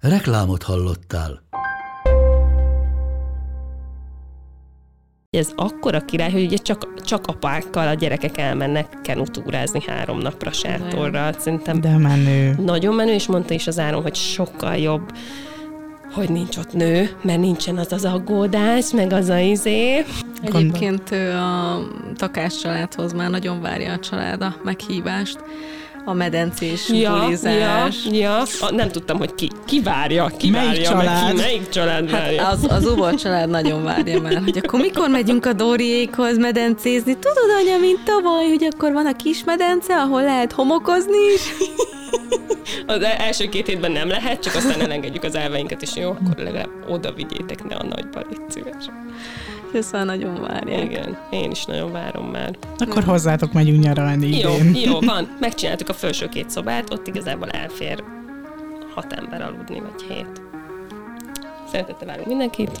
Reklámot hallottál. Ez akkora király, hogy ugye csak, csak apákkal a gyerekek elmennek kenutúrázni három napra sátorral. Szerintem De menő. nagyon menő, és mondta is az áron, hogy sokkal jobb, hogy nincs ott nő, mert nincsen az az aggódás, meg az a izé. Egyébként ő a takás családhoz már nagyon várja a család a meghívást. A medencés Ja, bulizás. ja, ja. A, nem tudtam, hogy ki, ki várja, ki Melyik várja, család? Meg ki, melyik család várja. Hát az, az Ubo család nagyon várja már, hogy akkor mikor megyünk a Dóriékhoz medencézni? Tudod, anya, mint tavaly, hogy akkor van a kis medence, ahol lehet homokozni is? Az e- első két hétben nem lehet, csak aztán elengedjük az elveinket, és jó, akkor legalább oda vigyétek, ne a nagyba, légy szíves. Ezt már nagyon várják. Igen, én is nagyon várom már. Akkor hozzátok megyünk nyaralni Jó, idén. jó, van. Megcsináltuk a felső két szobát, ott igazából elfér hat ember aludni, vagy hét. Szeretettel várunk mindenkit.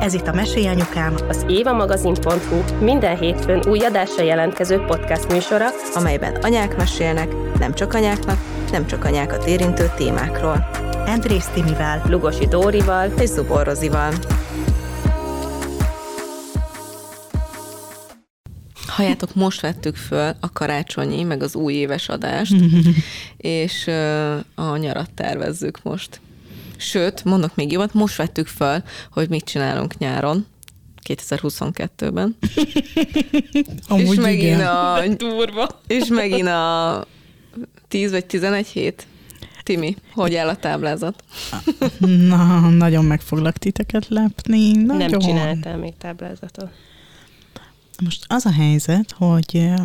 Ez itt a Mesélyanyukám. Az évamagazin.hu minden hétfőn új adásra jelentkező podcast műsora, amelyben anyák mesélnek, nem csak anyáknak, nem csak anyákat érintő témákról. Andrész Timivel. Lugosi Dórival, És Zubor Rozival. Halljátok, most vettük föl a karácsonyi, meg az új éves adást, és a nyarat tervezzük most. Sőt, mondok még jobbat, most vettük föl, hogy mit csinálunk nyáron, 2022-ben. Amúgy és megint igen. a, Durva. és megint a 10 vagy 11 hét. Timi, hogy áll a táblázat? Na, nagyon meg foglak titeket lepni. Nagyon. Nem csináltál még táblázatot. Most az a helyzet, hogy eh,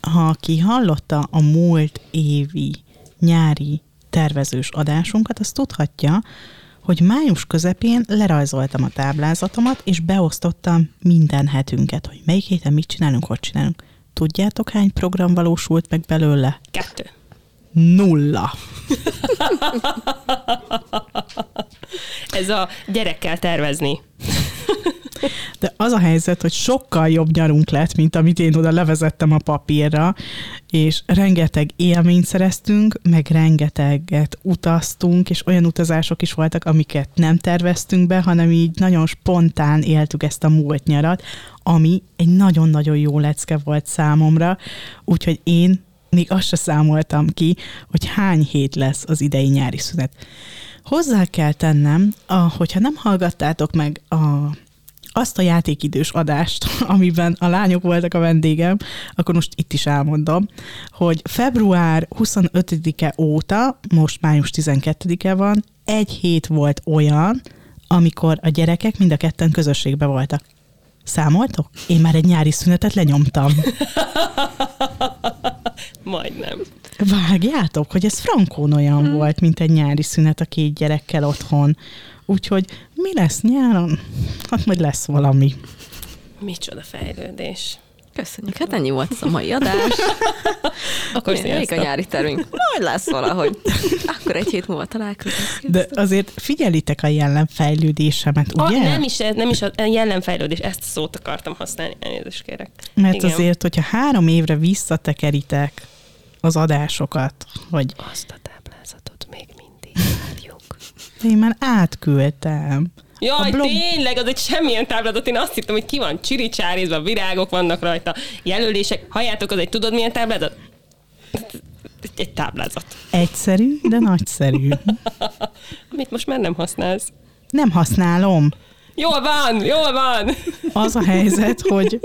ha ki hallotta a múlt évi nyári tervezős adásunkat, az tudhatja, hogy május közepén lerajzoltam a táblázatomat, és beosztottam minden hetünket, hogy melyik héten mit csinálunk, hogy csinálunk. Tudjátok, hány program valósult meg belőle? Kettő. Nulla. Ez a gyerekkel tervezni. De az a helyzet, hogy sokkal jobb nyarunk lett, mint amit én oda levezettem a papírra, és rengeteg élményt szereztünk, meg rengeteget utaztunk, és olyan utazások is voltak, amiket nem terveztünk be, hanem így nagyon spontán éltük ezt a múlt nyarat, ami egy nagyon-nagyon jó lecke volt számomra, úgyhogy én még azt se számoltam ki, hogy hány hét lesz az idei nyári szünet. Hozzá kell tennem, a, hogyha nem hallgattátok meg a azt a játékidős adást, amiben a lányok voltak a vendégem, akkor most itt is elmondom, hogy február 25-e óta, most május 12-e van, egy hét volt olyan, amikor a gyerekek mind a ketten közösségbe voltak. Számoltok? Én már egy nyári szünetet lenyomtam. Majdnem. Vágjátok, hogy ez frankón olyan hmm. volt, mint egy nyári szünet a két gyerekkel otthon. Úgyhogy mi lesz nyáron? Hát majd lesz valami. Micsoda fejlődés. Köszönjük, hát ennyi volt a mai adás. Akkor Még a nyári tervünk. Majd lesz valahogy. Akkor egy hét múlva találkozunk. De azért figyelitek a jellemfejlődésemet, Ah, ugye? nem is, nem is a jellemfejlődés, ezt a szót akartam használni, elnézést kérek. Mert Igen. azért, hogyha három évre visszatekeritek az adásokat, hogy Azt a táblázatot még mindig várjuk. Én már átküldtem. Jaj, blog- tényleg, az egy semmilyen táblázat. Én azt hittem, hogy ki van csiricsárizva, virágok vannak rajta, jelölések. Halljátok, az egy tudod milyen táblázat? egy táblázat. Egyszerű, de nagyszerű. Amit most már nem használsz. Nem használom. Jól van, jól van! Az a helyzet, hogy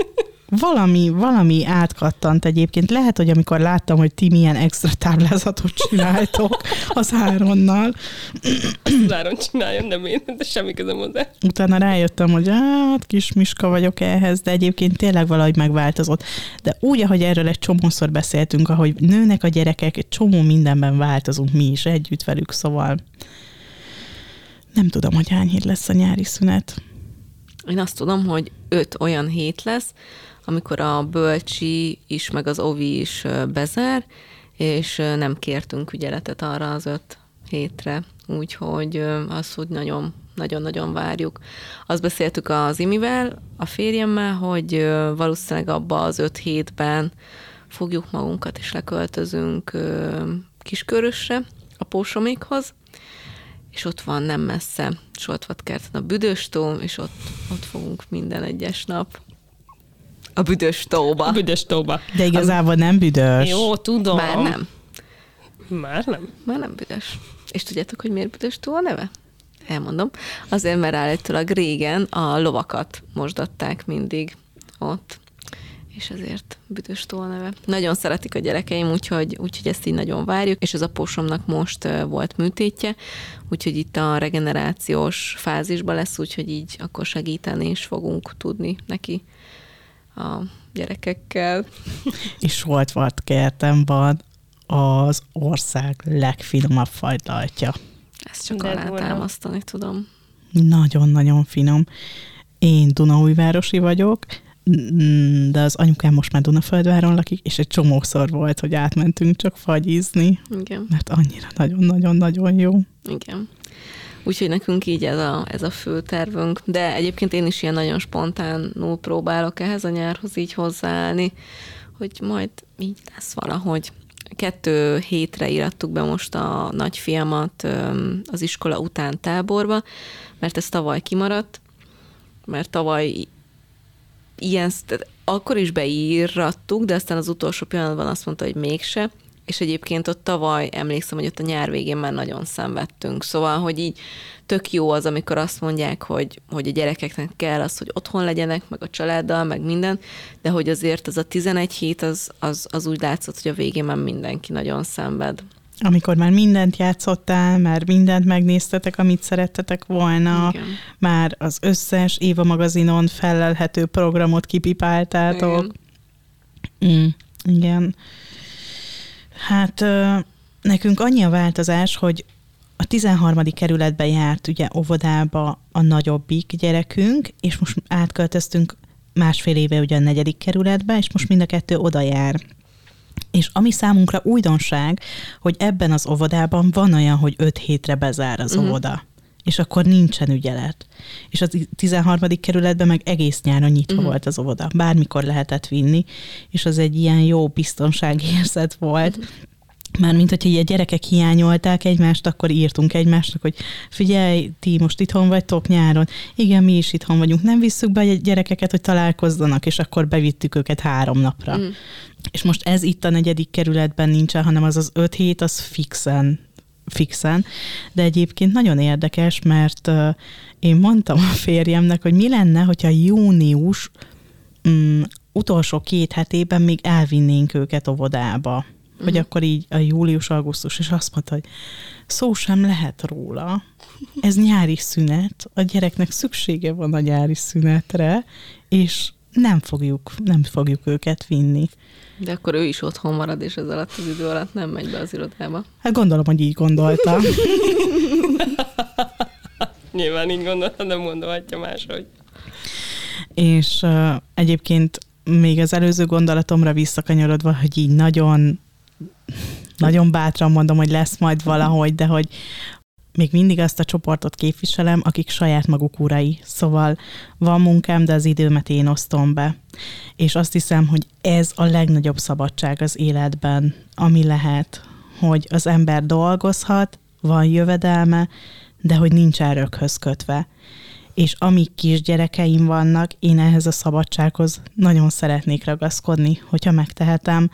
valami, valami átkattant egyébként. Lehet, hogy amikor láttam, hogy ti milyen extra táblázatot csináltok az Áronnal, Az Áron csináljon, nem én, de semmi közöm hozzá. utána rájöttem, hogy hát kis miska vagyok ehhez, de egyébként tényleg valahogy megváltozott. De úgy, ahogy erről egy csomószor beszéltünk, ahogy nőnek a gyerekek, egy csomó mindenben változunk mi is együtt velük, szóval nem tudom, hogy hány hét lesz a nyári szünet. Én azt tudom, hogy öt olyan hét lesz, amikor a bölcsi is, meg az ovi is bezár, és nem kértünk ügyeletet arra az öt hétre, úgyhogy azt úgy nagyon nagyon-nagyon várjuk. Azt beszéltük az Imivel, a férjemmel, hogy valószínűleg abba az öt hétben fogjuk magunkat, és leköltözünk Kiskörösre, a Pósomékhoz, és ott van nem messze Soltvatkerten a Büdöstó, és ott, ott fogunk minden egyes nap a Büdös tóba. A büdös tóba. De igazából nem büdös. Jó, tudom. Már nem. Már nem. Már nem büdös. És tudjátok, hogy miért büdös tó a neve? Elmondom. Azért, mert állítólag régen a lovakat mosdatták mindig ott, és ezért büdös tó a neve. Nagyon szeretik a gyerekeim, úgyhogy, úgyhogy ezt így nagyon várjuk, és az apósomnak most volt műtétje, úgyhogy itt a regenerációs fázisban lesz, úgyhogy így akkor segíteni is fogunk tudni neki a gyerekekkel. És volt volt kertem van az ország legfinomabb fagylaltja. Ezt csak De alá durva. támasztani tudom. Nagyon-nagyon finom. Én Dunaújvárosi vagyok, mm, de az anyukám most már Dunaföldváron lakik, és egy csomószor volt, hogy átmentünk csak fagyizni, Igen. mert annyira nagyon-nagyon-nagyon jó. Igen. Úgyhogy nekünk így ez a, ez a fő tervünk. De egyébként én is ilyen nagyon spontánul próbálok ehhez a nyárhoz így hozzáállni, hogy majd így lesz valahogy. Kettő hétre irattuk be most a nagyfiamat az iskola után táborba, mert ez tavaly kimaradt, mert tavaly ilyen, akkor is beírattuk, de aztán az utolsó pillanatban azt mondta, hogy mégse, és egyébként ott tavaly emlékszem, hogy ott a nyár végén már nagyon szenvedtünk. Szóval, hogy így tök jó az, amikor azt mondják, hogy, hogy a gyerekeknek kell az, hogy otthon legyenek, meg a családdal, meg minden, de hogy azért az a 11 hét, az, az, az úgy látszott, hogy a végén már mindenki nagyon szenved. Amikor már mindent játszottál, már mindent megnéztetek, amit szerettetek volna, Igen. már az összes Éva magazinon felelhető programot kipipáltátok. Igen. Mm, igen. Hát nekünk annyi a változás, hogy a 13. kerületbe járt ugye óvodába a nagyobbik gyerekünk, és most átköltöztünk másfél éve ugye a negyedik kerületbe, és most mind a kettő oda jár. És ami számunkra újdonság, hogy ebben az óvodában van olyan, hogy 5 hétre bezár az Mhm. uh-huh. És akkor nincsen ügyelet. És a 13. kerületben meg egész nyáron nyitva uh-huh. volt az óvoda, bármikor lehetett vinni, és az egy ilyen jó biztonságérzet volt, Mhm. már mint hogyha a gyerekek hiányolták egymást, akkor írtunk egymásnak, hogy figyelj, ti most itthon vagytok nyáron. Igen, mi is itthon vagyunk. Nem visszük be a gyerekeket, hogy találkozzanak, és akkor bevittük őket három napra. Mm. És most ez itt a negyedik kerületben nincsen, hanem az az öt hét, az fixen, fixen. De egyébként nagyon érdekes, mert én mondtam a férjemnek, hogy mi lenne, hogyha június um, utolsó két hetében még elvinnénk őket óvodába. Hogy akkor így a július-augusztus, és azt mondta, hogy szó sem lehet róla. Ez nyári szünet, a gyereknek szüksége van a nyári szünetre, és nem fogjuk, nem fogjuk őket vinni. De akkor ő is otthon marad, és ez alatt az idő alatt nem megy be az irodába. Hát gondolom, hogy így gondoltam. Nyilván így gondolta, nem gondolhatja máshogy. és uh, egyébként még az előző gondolatomra visszakanyarodva, hogy így nagyon, nagyon bátran mondom, hogy lesz majd valahogy, de hogy még mindig azt a csoportot képviselem, akik saját maguk urai. Szóval van munkám, de az időmet én osztom be. És azt hiszem, hogy ez a legnagyobb szabadság az életben, ami lehet, hogy az ember dolgozhat, van jövedelme, de hogy nincs erőkhöz kötve. És amíg kisgyerekeim vannak, én ehhez a szabadsághoz nagyon szeretnék ragaszkodni, hogyha megtehetem,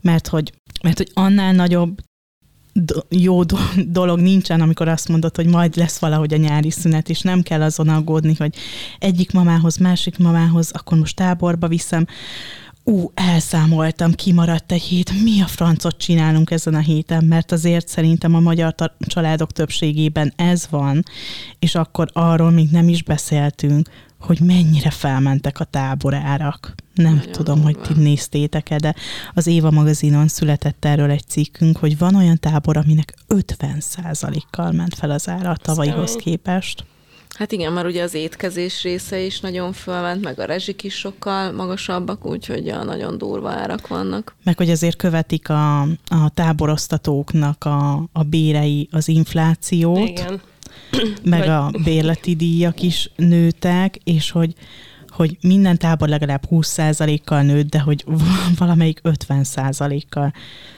mert hogy Mert hogy annál nagyobb do- jó do- dolog nincsen, amikor azt mondod, hogy majd lesz valahogy a nyári szünet, és nem kell azon aggódni, hogy egyik mamához, másik mamához, akkor most táborba viszem. Ú, elszámoltam, kimaradt egy hét, mi a francot csinálunk ezen a héten, mert azért szerintem a magyar ta- családok többségében ez van, és akkor arról még nem is beszéltünk, hogy mennyire felmentek a táborárak. Nem Nagyon tudom, hogy ti durva. néztétek-e, de az Éva magazinon született erről egy cikkünk, hogy van olyan tábor, aminek 50%-kal ment fel az ára a tavalyihoz képest. Hát igen, már ugye az étkezés része is nagyon fölment, meg a rezsik is sokkal magasabbak, úgyhogy ja, nagyon durva árak vannak. Meg hogy azért követik a, a táborosztatóknak a, a bérei az inflációt, Igen. meg Vagy- a bérleti díjak is nőtek, és hogy hogy minden tábor legalább 20%-kal nőtt, de hogy valamelyik 50%-kal.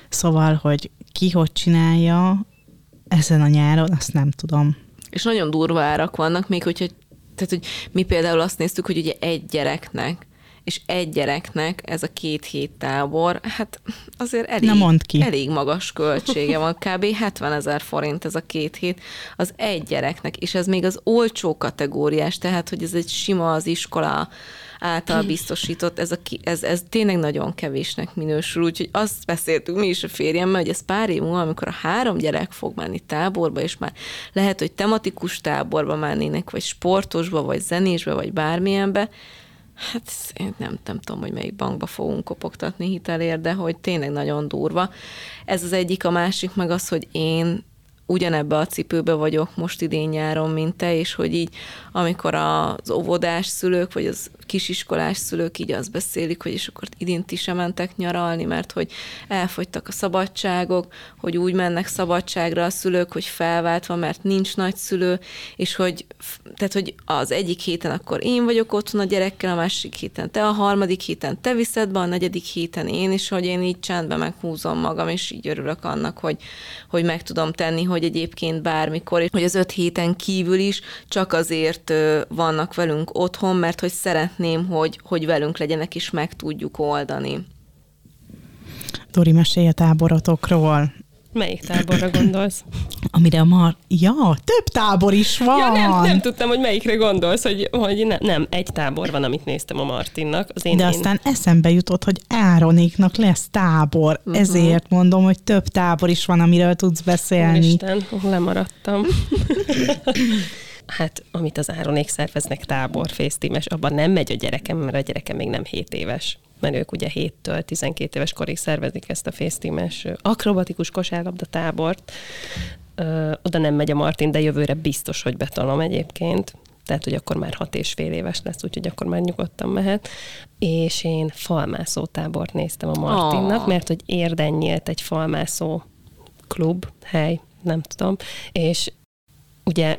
Szóval, hogy ki hogy csinálja ezen a nyáron, azt nem tudom. És nagyon durva árak vannak, még hogyha, tehát hogy mi például azt néztük, hogy ugye egy gyereknek, és egy gyereknek ez a két hét tábor, hát azért elég, Na ki. elég magas költsége van, kb. 70 ezer forint ez a két hét az egy gyereknek, és ez még az olcsó kategóriás, tehát hogy ez egy sima az iskola által biztosított, ez, a, ez, ez tényleg nagyon kevésnek minősül, úgyhogy azt beszéltük mi is a férjemmel, hogy ez pár év múlva, amikor a három gyerek fog menni táborba, és már lehet, hogy tematikus táborba mennének, vagy sportosba, vagy zenésbe, vagy bármilyenbe, Hát én nem, nem tudom, hogy melyik bankba fogunk kopogtatni hitelért, de hogy tényleg nagyon durva. Ez az egyik, a másik meg az, hogy én ugyanebbe a cipőbe vagyok most idén nyáron, mint te, és hogy így, amikor az óvodás szülők, vagy az kisiskolás szülők így azt beszélik, hogy és akkor idén ti sem mentek nyaralni, mert hogy elfogytak a szabadságok, hogy úgy mennek szabadságra a szülők, hogy felváltva, mert nincs nagyszülő, és hogy, tehát, hogy az egyik héten akkor én vagyok otthon a gyerekkel, a másik héten te, a harmadik héten te viszed be, a negyedik héten én, és hogy én így csendben meghúzom magam, és így örülök annak, hogy, hogy meg tudom tenni, hogy egyébként bármikor, hogy az öt héten kívül is csak azért vannak velünk otthon, mert hogy szeretném, hogy, hogy velünk legyenek, és meg tudjuk oldani. Dori, mesélj a táborotokról, Melyik táborra gondolsz? amire ma... Ja, több tábor is van! Ja, nem, nem tudtam, hogy melyikre gondolsz, hogy, hogy ne, nem, egy tábor van, amit néztem a Martinnak. Az én, De én- aztán eszembe jutott, hogy Áronéknak lesz tábor. Uh-huh. Ezért mondom, hogy több tábor is van, amiről tudsz beszélni. Úristen, lemaradtam. hát, amit az Áronék szerveznek tábor, fésztímes, abban nem megy a gyerekem, mert a gyerekem még nem 7 éves mert ők ugye 7-től 12 éves korig szervezik ezt a fésztímes akrobatikus kosárlabda tábort. Ö, oda nem megy a Martin, de jövőre biztos, hogy betalom egyébként. Tehát, hogy akkor már hat és fél éves lesz, úgyhogy akkor már nyugodtan mehet. És én falmászó tábort néztem a Martinnak, Ah. mert hogy érden nyílt egy falmászó klub, hely, nem tudom, és ugye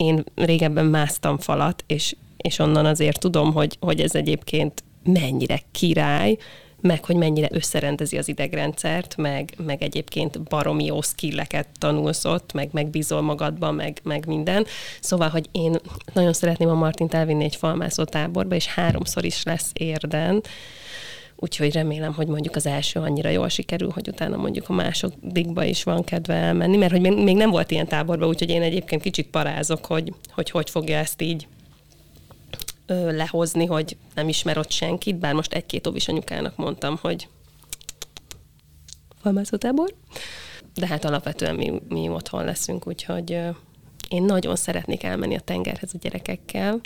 én régebben másztam falat, és, és onnan azért tudom, hogy, hogy ez egyébként mennyire király, meg hogy mennyire összerendezi az idegrendszert, meg, meg egyébként baromi jó skilleket tanulsz ott, meg megbízol magadba, meg, meg minden. Szóval, hogy én nagyon szeretném a Martint elvinni egy falmászó táborba, és háromszor is lesz érden, Úgyhogy remélem, hogy mondjuk az első annyira jól sikerül, hogy utána mondjuk a másodikba is van kedve elmenni, mert hogy még nem volt ilyen táborban, úgyhogy én egyébként kicsit parázok, hogy hogy, hogy fogja ezt így ö, lehozni, hogy nem ismer ott senkit, bár most egy-két óvis anyukának mondtam, hogy falmászótábor, de hát alapvetően mi, mi otthon leszünk, úgyhogy ö, én nagyon szeretnék elmenni a tengerhez a gyerekekkel,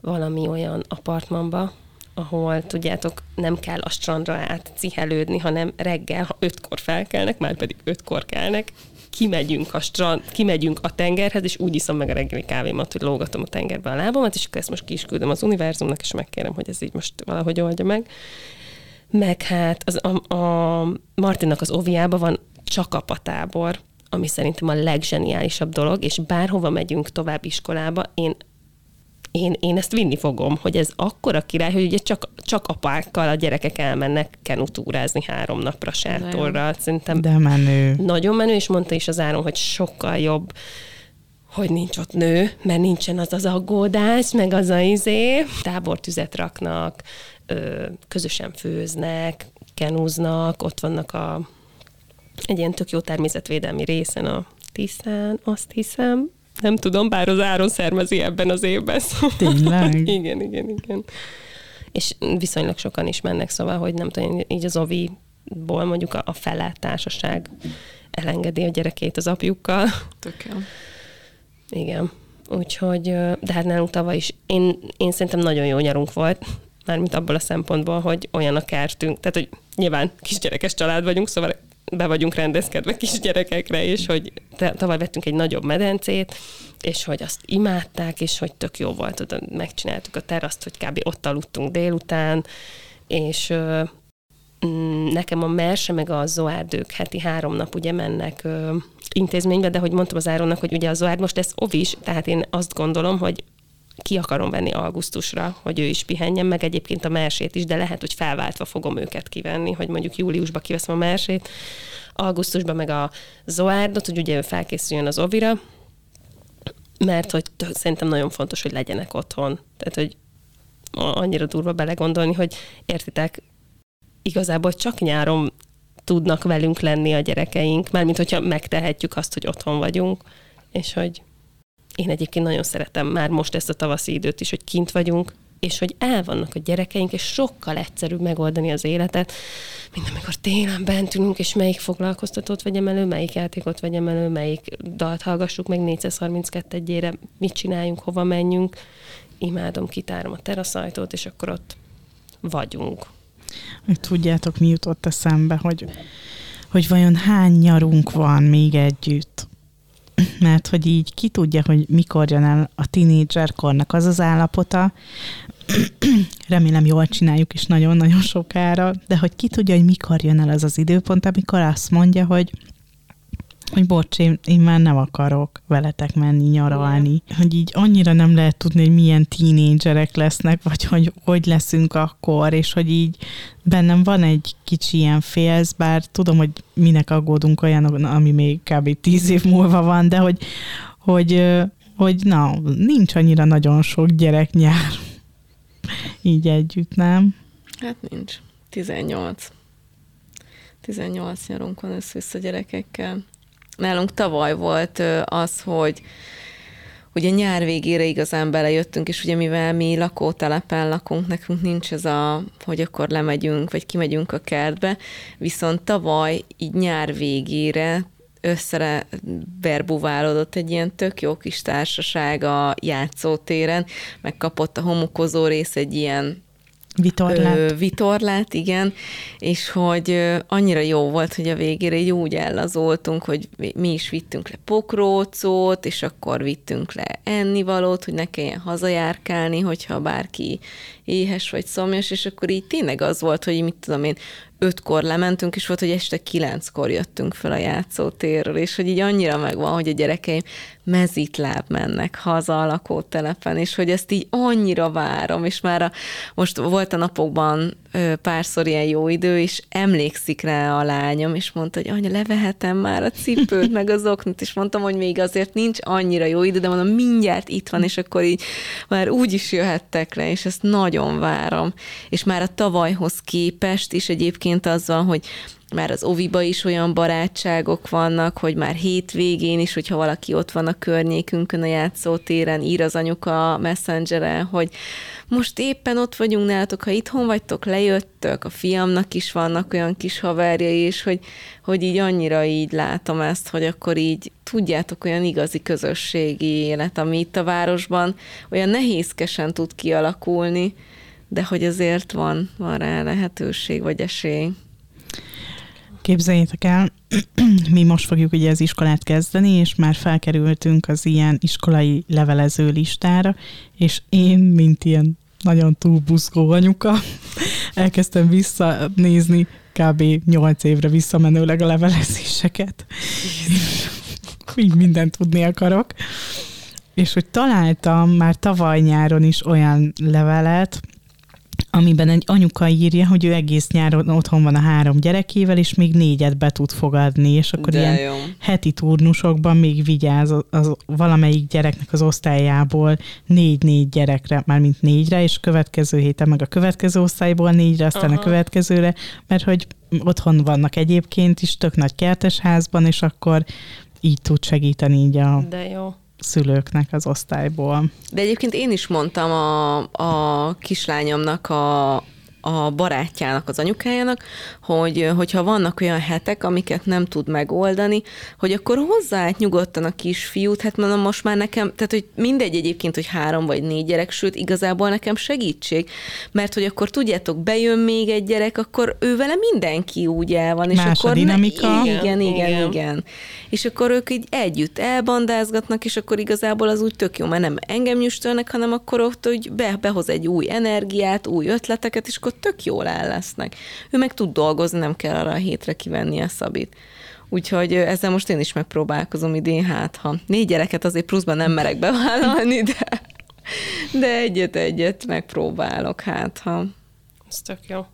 valami olyan apartmanba, ahol tudjátok, nem kell a strandra át cihelődni, hanem reggel, ha ötkor felkelnek, már pedig ötkor kelnek, kimegyünk a strand, kimegyünk a tengerhez, és úgy iszom meg a reggeli kávémat, hogy lógatom a tengerbe a lábamat, és akkor ezt most ki is küldöm az univerzumnak, és megkérem, hogy ez így most valahogy oldja meg. Meg hát az, a, a Martinnak az oviában van csak apatábor, ami szerintem a legzseniálisabb dolog, és bárhova megyünk tovább iskolába, én én, én ezt vinni fogom, hogy ez akkora király, hogy ugye csak, csak apákkal a gyerekek elmennek kenutúrázni három napra sátorra. Szerintem De menő. nagyon menő, és mondta is az áron, hogy sokkal jobb, hogy nincs ott nő, mert nincsen az az aggódás, meg az a izé. Tábortüzet raknak, közösen főznek, kenúznak, ott vannak a, egy ilyen tök jó természetvédelmi részen a Tiszán, azt hiszem, nem tudom, bár az áron szermezi ebben az évben. Szóval. Tényleg? igen, igen, igen. És viszonylag sokan is mennek, szóval, hogy nem tudom, így az oviból mondjuk a, a fele társaság elengedi a gyerekét az apjukkal. Tök jó. Igen. Úgyhogy, de hát nálunk tavaly is, én, én szerintem nagyon jó nyarunk volt, mármint abból a szempontból, hogy olyan a kertünk, tehát, hogy nyilván kisgyerekes család vagyunk, szóval be vagyunk rendezkedve kisgyerekekre, és hogy tavaly vettünk egy nagyobb medencét, és hogy azt imádták, és hogy tök jó volt, oda megcsináltuk a teraszt, hogy kb. ott aludtunk délután, és mm, nekem a Merse meg a Zoárd, ők heti három nap ugye mennek ö, intézménybe, de hogy mondtam az Áronnak, hogy ugye a Zoárd most lesz ovis, tehát én azt gondolom, hogy ki akarom venni augusztusra, hogy ő is pihenjen, meg egyébként a mersét is, de lehet, hogy felváltva fogom őket kivenni, hogy mondjuk júliusba kiveszem a mersét, augusztusban meg a Zoárdot, hogy ugye ő felkészüljön az ovira, mert hogy szerintem nagyon fontos, hogy legyenek otthon. Tehát, hogy annyira durva belegondolni, hogy értitek, igazából csak nyáron tudnak velünk lenni a gyerekeink, mármint hogyha megtehetjük azt, hogy otthon vagyunk, és hogy én egyébként nagyon szeretem már most ezt a tavaszi időt is, hogy kint vagyunk, és hogy el vannak a gyerekeink, és sokkal egyszerűbb megoldani az életet, mint amikor télen bent ülünk, és melyik foglalkoztatót vegyem elő, melyik játékot vegyem elő, melyik dalt hallgassuk meg 432 egyére, mit csináljunk, hova menjünk. Imádom, kitárom a teraszajtót, és akkor ott vagyunk. Tudjátok, mi jutott eszembe, hogy, hogy vajon hány nyarunk van még együtt? Mert hogy így ki tudja, hogy mikor jön el a tinédzserkornak az az állapota, remélem jól csináljuk is nagyon-nagyon sokára, de hogy ki tudja, hogy mikor jön el az az időpont, amikor azt mondja, hogy hogy bocs, én, én már nem akarok veletek menni nyaralni. Hogy így annyira nem lehet tudni, hogy milyen tínédzserek lesznek, vagy hogy hogy leszünk akkor, és hogy így bennem van egy kicsi ilyen félsz, bár tudom, hogy minek aggódunk olyan, ami még kb. tíz év múlva van, de hogy, hogy, hogy na, nincs annyira nagyon sok gyerek nyár így együtt, nem? Hát nincs. 18. 18 nyarunk van össze-vissza gyerekekkel. Nálunk tavaly volt az, hogy ugye nyár végére igazán belejöttünk, és ugye mivel mi lakótelepen lakunk, nekünk nincs ez a, hogy akkor lemegyünk, vagy kimegyünk a kertbe, viszont tavaly így nyár végére összere verbuválódott egy ilyen tök jó kis társaság a játszótéren, megkapott a homokozó rész egy ilyen Vitorlát. Ö, vitorlát, igen, és hogy ö, annyira jó volt, hogy a végére így úgy ellazoltunk, hogy mi is vittünk le pokrócot, és akkor vittünk le ennivalót, hogy ne kelljen hazajárkálni, hogyha bárki éhes vagy szomjas, és akkor így tényleg az volt, hogy mit tudom én, ötkor lementünk, és volt, hogy este kilenckor jöttünk fel a játszótérről, és hogy így annyira megvan, hogy a gyerekeim mezitláb mennek haza a lakótelepen, és hogy ezt így annyira várom, és már a, most volt a napokban párszor ilyen jó idő, és emlékszik rá a lányom, és mondta, hogy anya, levehetem már a cipőt, meg az oknot, és mondtam, hogy még azért nincs annyira jó idő, de mondom, mindjárt itt van, és akkor így már úgy is jöhettek le, és ezt nagyon várom. És már a tavalyhoz képest is egyébként az van, hogy már az oviba is olyan barátságok vannak, hogy már hétvégén is, hogyha valaki ott van a környékünkön a játszótéren, ír az anyuka messengeren, hogy most éppen ott vagyunk nálatok, ha itthon vagytok, lejöttök, a fiamnak is vannak olyan kis haverjai, és hogy, hogy így annyira így látom ezt, hogy akkor így tudjátok, olyan igazi közösségi élet, ami itt a városban olyan nehézkesen tud kialakulni, de hogy azért van, van rá lehetőség vagy esély. Képzeljétek el, mi most fogjuk ugye az iskolát kezdeni, és már felkerültünk az ilyen iskolai levelező listára, és én, mint ilyen nagyon túlbuzgó anyuka, elkezdtem visszanézni kb. 8 évre visszamenőleg a levelezéseket. Így mindent tudni akarok. És hogy találtam már tavaly nyáron is olyan levelet, amiben egy anyuka írja, hogy ő egész nyáron otthon van a három gyerekével, és még négyet be tud fogadni, és akkor De ilyen jó. heti turnusokban még vigyáz az, az valamelyik gyereknek az osztályából négy-négy gyerekre, mármint négyre, és következő héten meg a következő osztályból négyre, aztán Aha. a következőre, mert hogy otthon vannak egyébként is, tök nagy kertesházban, és akkor így tud segíteni így a De jó. Szülőknek az osztályból. De egyébként én is mondtam a, a kislányomnak, a, a barátjának, az anyukájának, hogy hogyha vannak olyan hetek, amiket nem tud megoldani, hogy akkor hozzáállt nyugodtan a kisfiút, hát mondom, most már nekem, tehát hogy mindegy egyébként, hogy három vagy négy gyerek, sőt, igazából nekem segítség, mert hogy akkor tudjátok, bejön még egy gyerek, akkor ő vele mindenki úgy el van, és Más a akkor dinamika. Ne, igen, igen, Igen, igen. És akkor ők így együtt elbandázgatnak, és akkor igazából az úgy tök jó, mert nem engem nyüstölnek, hanem akkor ott úgy be, behoz egy új energiát, új ötleteket, és akkor tök jól el lesznek. Ő meg tud dolgozni, nem kell arra a hétre kivenni a szabit. Úgyhogy ezzel most én is megpróbálkozom idén, hát ha négy gyereket azért pluszban nem merek bevállalni, de, de egyet-egyet megpróbálok, hát ha. Ez tök jó.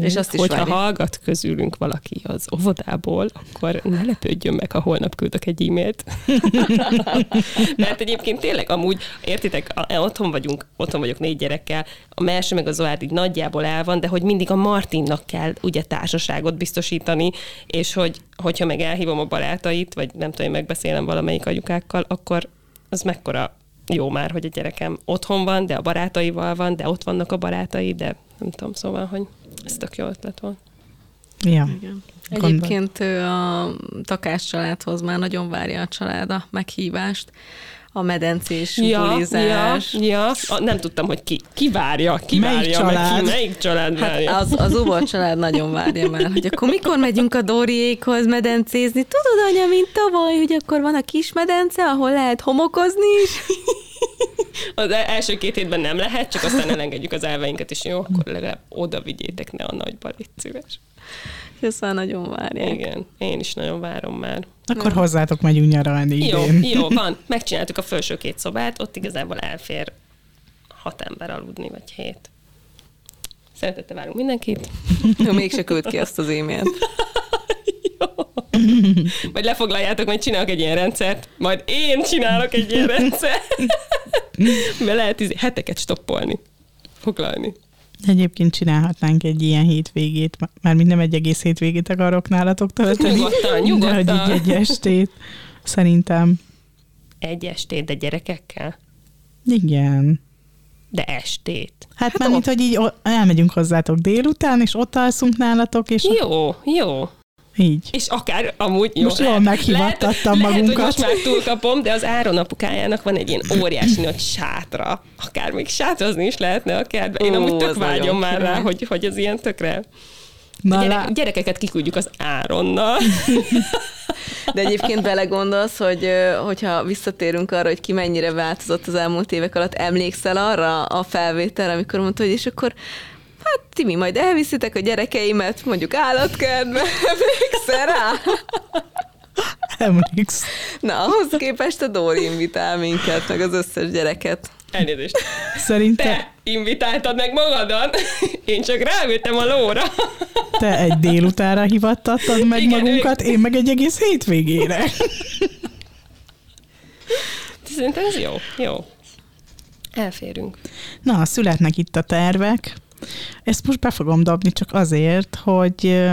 És azt Hogyha várja. hallgat közülünk valaki az óvodából, akkor ne lepődjön meg, ha holnap küldök egy e-mailt. Mert egyébként tényleg amúgy, értitek, a- otthon vagyunk, otthon vagyok négy gyerekkel, a Merse meg a Zoárd így nagyjából el van, de hogy mindig a Martinnak kell ugye társaságot biztosítani, és hogy, hogyha meg elhívom a barátait, vagy nem tudom, én megbeszélem valamelyik anyukákkal, akkor az mekkora jó már, hogy a gyerekem otthon van, de a barátaival van, de ott vannak a barátai, de nem tudom, szóval, hogy ez tök jó ötlet volt. Ja. Gondol. Egyébként ö, a takás családhoz már nagyon várja a család a meghívást, a medencés Ja, bulizás. ja, ja. A, nem tudtam, hogy ki, ki várja, ki Melyik várja, család? Meg ki, melyik család Hát várja. az, az Uva család nagyon várja már, hogy akkor mikor megyünk a Dóriékhoz medencézni. Tudod, anya, mint tavaly, hogy akkor van a kis medence, ahol lehet homokozni is. Az e- első két hétben nem lehet, csak aztán elengedjük az elveinket, és jó, akkor legalább oda vigyétek, ne a nagyba, légy szíves. És ezt már nagyon várják. Igen, én is nagyon várom már. Akkor hozzátok megyünk nyaralni Jó, idén. jó, van. Megcsináltuk a felső két szobát, ott igazából elfér hat ember aludni, vagy hét. Szeretettel várunk mindenkit. Mégse küld ki azt az e-mailt. Majd lefoglaljátok, majd csinálok egy ilyen rendszert, majd én csinálok egy ilyen rendszert. Mert lehet izé, heteket stoppolni, foglalni. Egyébként csinálhatnánk egy ilyen hétvégét, mármint nem egy egész hétvégét akarok nálatok tölteni. Nyugodtan, De nyugodtan. hogy így egy estét, szerintem. Egy estét, de gyerekekkel? Igen. De estét. Hát, hát mármint, hogy így elmegyünk hozzátok délután, és ott alszunk nálatok, és Jó, jó. Így. És akár amúgy jó. Most jól meghivattattam lehet, magunkat. Lehet, hogy most már túlkapom, de az Áron apukájának van egy ilyen óriási nagy sátra. Akár még sátrazni is lehetne a kertben. Én Ó, amúgy tök vágyom már rá, hogy, hogy az ilyen tökre. Na, Gyere, gyerekeket kiküldjük az Áronnal. De egyébként belegondolsz, hogy hogyha visszatérünk arra, hogy ki mennyire változott az elmúlt évek alatt, emlékszel arra a felvételre, amikor mondta, hogy és akkor hát Timi, majd elviszitek a gyerekeimet mondjuk állatkertbe, emlékszel rá? emléksz. Na, ahhoz képest a Dóri invitál minket, meg az összes gyereket. Elnézést. Szerintem Te invitáltad meg magadat, én csak ráültem a lóra. te egy délutára hivattattad meg Igen, magunkat, én meg egy egész hétvégére. Szerintem ez jó. Jó. Elférünk. Na, születnek itt a tervek. Ezt most be fogom dobni csak azért, hogy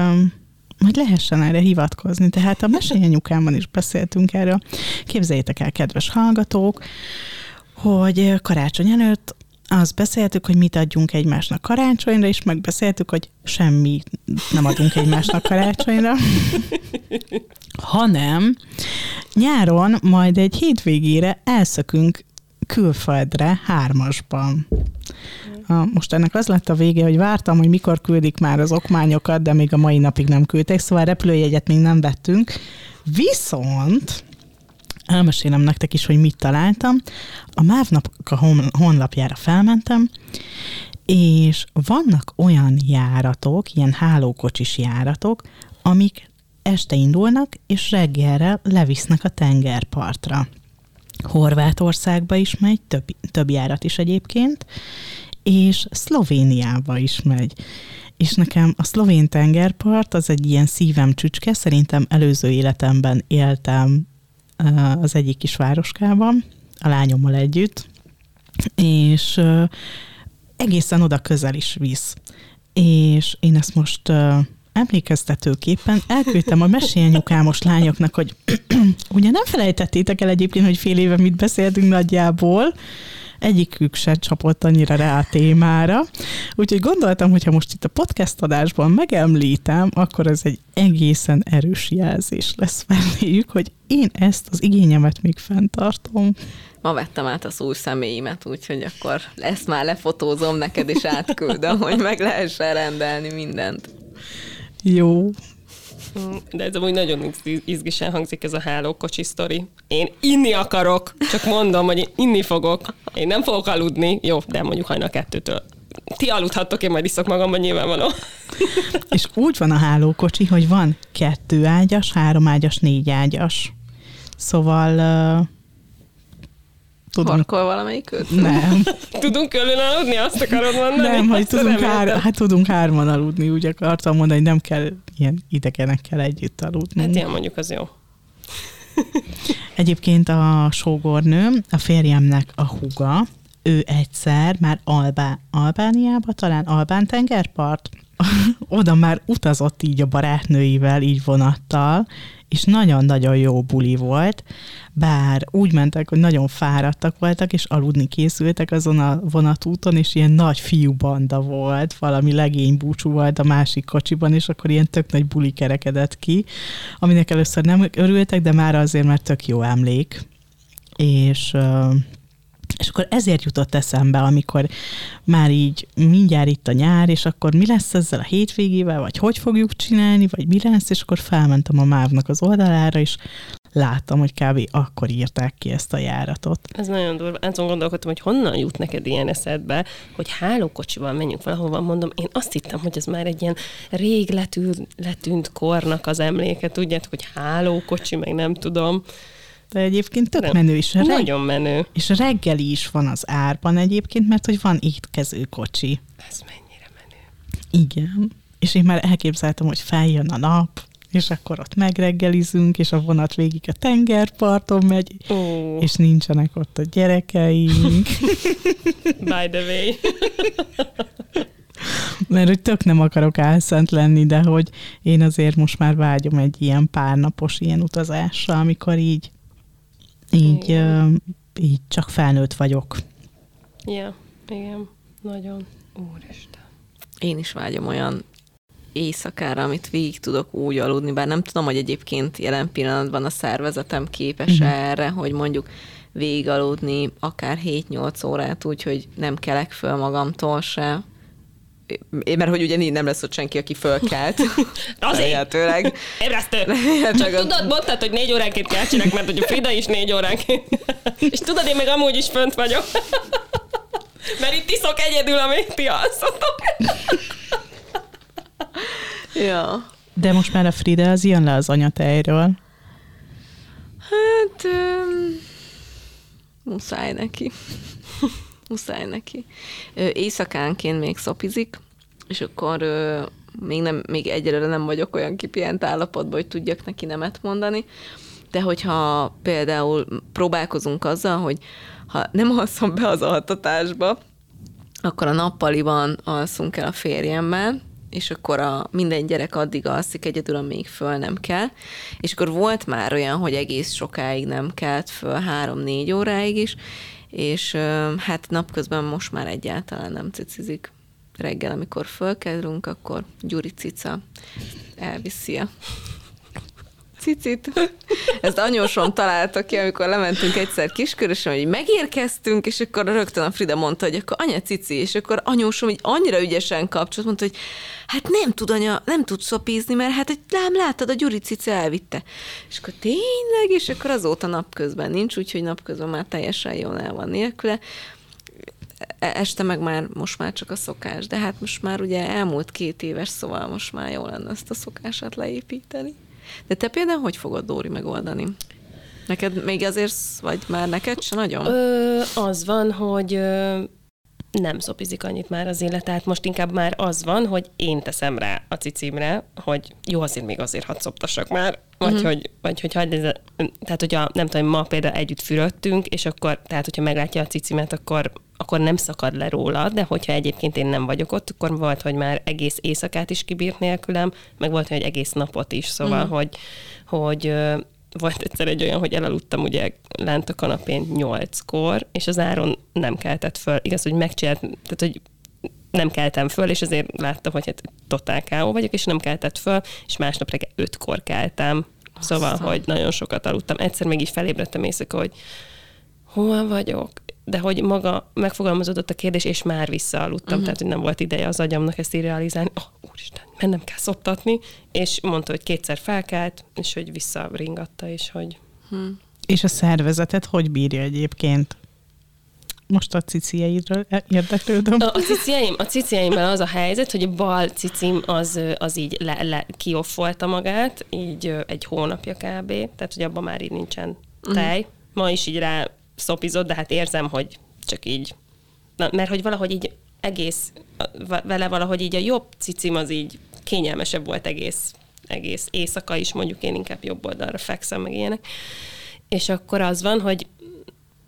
hogy lehessen erre hivatkozni. Tehát a Mesélyanyukámban is beszéltünk erről. Képzeljétek el, kedves hallgatók, hogy karácsony előtt azt beszéltük, hogy mit adjunk egymásnak karácsonyra, és megbeszéltük, hogy semmi nem adunk egymásnak karácsonyra, hanem nyáron majd egy hétvégére elszökünk külföldre hármasban. A, most ennek az lett a vége, hogy vártam, hogy mikor küldik már az okmányokat, de még a mai napig nem küldték, szóval repülőjegyet még nem vettünk. Viszont elmesélem nektek is, hogy mit találtam. A MÁV-nak a hon- honlapjára felmentem, és vannak olyan járatok, ilyen hálókocsis járatok, amik este indulnak, és reggelre levisznek a tengerpartra. Horvátországba is megy, több, több járat is egyébként, és Szlovéniába is megy. És nekem a szlovén tengerpart az egy ilyen szívem csücske, szerintem előző életemben éltem az egyik kis városkában, a lányommal együtt, és egészen oda közel is visz. És én ezt most emlékeztetőképpen elküldtem a mesélyanyukámos lányoknak, hogy ugye nem felejtettétek el egyébként, hogy fél éve mit beszéltünk nagyjából, egyikük se csapott annyira rá a témára. Úgyhogy gondoltam, hogy ha most itt a podcast adásban megemlítem, akkor ez egy egészen erős jelzés lesz feléjük, hogy én ezt az igényemet még fenntartom. Ma vettem át az új személyimet, úgyhogy akkor ezt már lefotózom neked, és átküldöm, hogy meg lehessen rendelni mindent. Jó. De ez amúgy nagyon izgisen hangzik ez a hálókocsi sztori. Én inni akarok, csak mondom, hogy én inni fogok. Én nem fogok aludni. Jó, de mondjuk hajnal kettőtől. Ti aludhattok, én majd iszok magamban nyilvánvaló. És úgy van a hálókocsi, hogy van kettő ágyas, három ágyas, négy ágyas. Szóval Tudom. Harkol valamelyik őt? Nem. tudunk külön aludni, azt akarod mondani? Nem, hogy tudunk, hár, hát tudunk hárman aludni, úgy akartam mondani, hogy nem kell ilyen idegenekkel együtt aludni. Hát ilyen mondjuk az jó. Egyébként a sógornő, a férjemnek a huga, ő egyszer már Albá, Albániába, talán Albán tengerpart, oda már utazott így a barátnőivel, így vonattal, és nagyon-nagyon jó buli volt, bár úgy mentek, hogy nagyon fáradtak voltak, és aludni készültek azon a vonatúton, és ilyen nagy fiú banda volt, valami legény búcsú volt a másik kocsiban, és akkor ilyen tök nagy buli kerekedett ki, aminek először nem örültek, de már azért már tök jó emlék. És és akkor ezért jutott eszembe, amikor már így mindjárt itt a nyár, és akkor mi lesz ezzel a hétvégével, vagy hogy fogjuk csinálni, vagy mi lesz, és akkor felmentem a mávnak az oldalára, és láttam, hogy kb. akkor írták ki ezt a járatot. Ez nagyon durva. Azon gondolkodtam, hogy honnan jut neked ilyen eszedbe, hogy hálókocsival menjünk valahova. Mondom, én azt hittem, hogy ez már egy ilyen rég letűnt, kornak az emléke. Tudjátok, hogy hálókocsi, meg nem tudom. De egyébként tök Nem. menő is. Reg- Nagyon menő. És reggeli is van az árban egyébként, mert hogy van étkező kocsi. Ez mennyire menő. Igen. És én már elképzeltem, hogy feljön a nap, és akkor ott megreggelizünk, és a vonat végig a tengerparton megy, oh. és nincsenek ott a gyerekeink. By the way. Mert hogy tök nem akarok álszent lenni, de hogy én azért most már vágyom egy ilyen párnapos ilyen utazásra, amikor így így, igen. így csak felnőtt vagyok. Ja, igen, nagyon. Úristen. Én is vágyom olyan éjszakára, amit végig tudok úgy aludni, bár nem tudom, hogy egyébként jelen pillanatban a szervezetem képes uh-huh. erre, hogy mondjuk végig aludni akár 7-8 órát, úgyhogy nem kelek föl magamtól se, mert hogy ugye nem lesz ott senki, aki fölkelt. Azért. Ébresztő. Csak tudod, mondtad, hogy négy óránként keltsenek, mert hogy a Frida is négy óránként. És tudod, én meg amúgy is fönt vagyok. Mert itt iszok egyedül, amit ti alszotok. ja. De most már a Frida az jön le az anyatejről. Hát, um, muszáj neki muszáj neki. Éjszakánként még szopizik, és akkor még, nem, még egyelőre nem vagyok olyan kipihent állapotban, hogy tudjak neki nemet mondani, de hogyha például próbálkozunk azzal, hogy ha nem alszom be az altatásba, akkor a nappaliban alszunk el a férjemmel, és akkor a minden gyerek addig alszik egyedül, amíg föl nem kell. És akkor volt már olyan, hogy egész sokáig nem kelt föl, három-négy óráig is, és hát napközben most már egyáltalán nem cicizik. Reggel, amikor fölkelünk, akkor Gyuri cica elviszi a cicit. Ezt anyósom találta ki, amikor lementünk egyszer kiskörösen, hogy megérkeztünk, és akkor rögtön a Frida mondta, hogy akkor anya cici, és akkor anyósom így annyira ügyesen kapcsolat, mondta, hogy hát nem tud anya, nem tud szopízni, mert hát nem láttad, a Gyuri cici elvitte. És akkor tényleg, és akkor azóta napközben nincs, úgyhogy napközben már teljesen jól el van nélküle este meg már most már csak a szokás, de hát most már ugye elmúlt két éves, szóval most már jó lenne ezt a szokását leépíteni. De te például hogy fogod Dóri megoldani? Neked még azért, vagy már neked se nagyon? Ö, az van, hogy ö, nem szopizik annyit már az élet, tehát most inkább már az van, hogy én teszem rá a cicimre, hogy jó, azért még azért hadd szoptassak már, vagy, uh-huh. hogy, vagy hogy hagyd ez, tehát hogyha nem tudom, ma például együtt fürödtünk, és akkor, tehát hogyha meglátja a cicimet, akkor, akkor nem szakad le róla, de hogyha egyébként én nem vagyok ott, akkor volt, hogy már egész éjszakát is kibírt nélkülem, meg volt, hogy egész napot is, szóval, uh-huh. hogy, hogy volt egyszer egy olyan, hogy elaludtam ugye lent a kanapén nyolckor, és az áron nem keltett föl. Igaz, hogy megcsinált, tehát hogy nem keltem föl, és azért láttam, hogy hát totál káó vagyok, és nem keltett föl, és másnap reggel ötkor keltem. Szóval, Asszal. hogy nagyon sokat aludtam. Egyszer még így felébredtem éjszaka, hogy hol vagyok? De hogy maga megfogalmazódott a kérdés, és már visszaaludtam, uh-huh. tehát hogy nem volt ideje az agyamnak ezt így realizálni. Oh, úristen, mennem kell szoptatni, és mondta, hogy kétszer felkelt, és hogy visszaringatta, és hogy És a szervezetet hogy bírja egyébként? Most a ciciaidről érdeklődöm. A, a ciciaim, a ciciaimmel az a helyzet, hogy a bal cicim az, az így le, le, kioffolta magát, így egy hónapja kb. Tehát, hogy abban már így nincsen tej. Ma is így rá szopizott, de hát érzem, hogy csak így. Na, mert hogy valahogy így egész, vele valahogy így a jobb cicim az így kényelmesebb volt egész, egész éjszaka is, mondjuk én inkább jobb oldalra fekszem, meg ilyenek. És akkor az van, hogy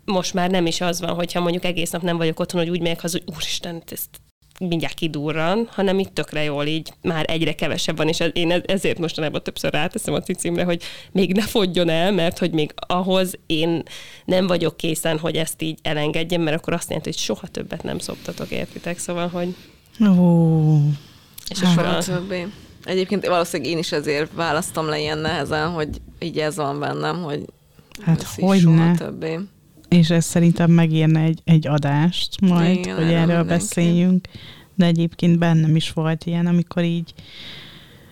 most már nem is az van, hogyha mondjuk egész nap nem vagyok otthon, hogy úgy megyek haza, hogy úristen, ezt mindjárt kidurran, hanem itt tökre jól így már egyre kevesebb van, és én ez- ezért mostanában többször ráteszem a cicimre, hogy még ne fogjon el, mert hogy még ahhoz én nem vagyok készen, hogy ezt így elengedjem, mert akkor azt jelenti, hogy soha többet nem szoptatok, értitek? Szóval, hogy Ó, és a, többé. Egyébként valószínűleg én is ezért választom le ilyen nehezen, hogy így ez van bennem, hogy hát hogy soha ne. többé. És ez szerintem megírne egy, egy adást majd, Igen, hogy erről beszéljünk. De egyébként bennem is volt ilyen, amikor így,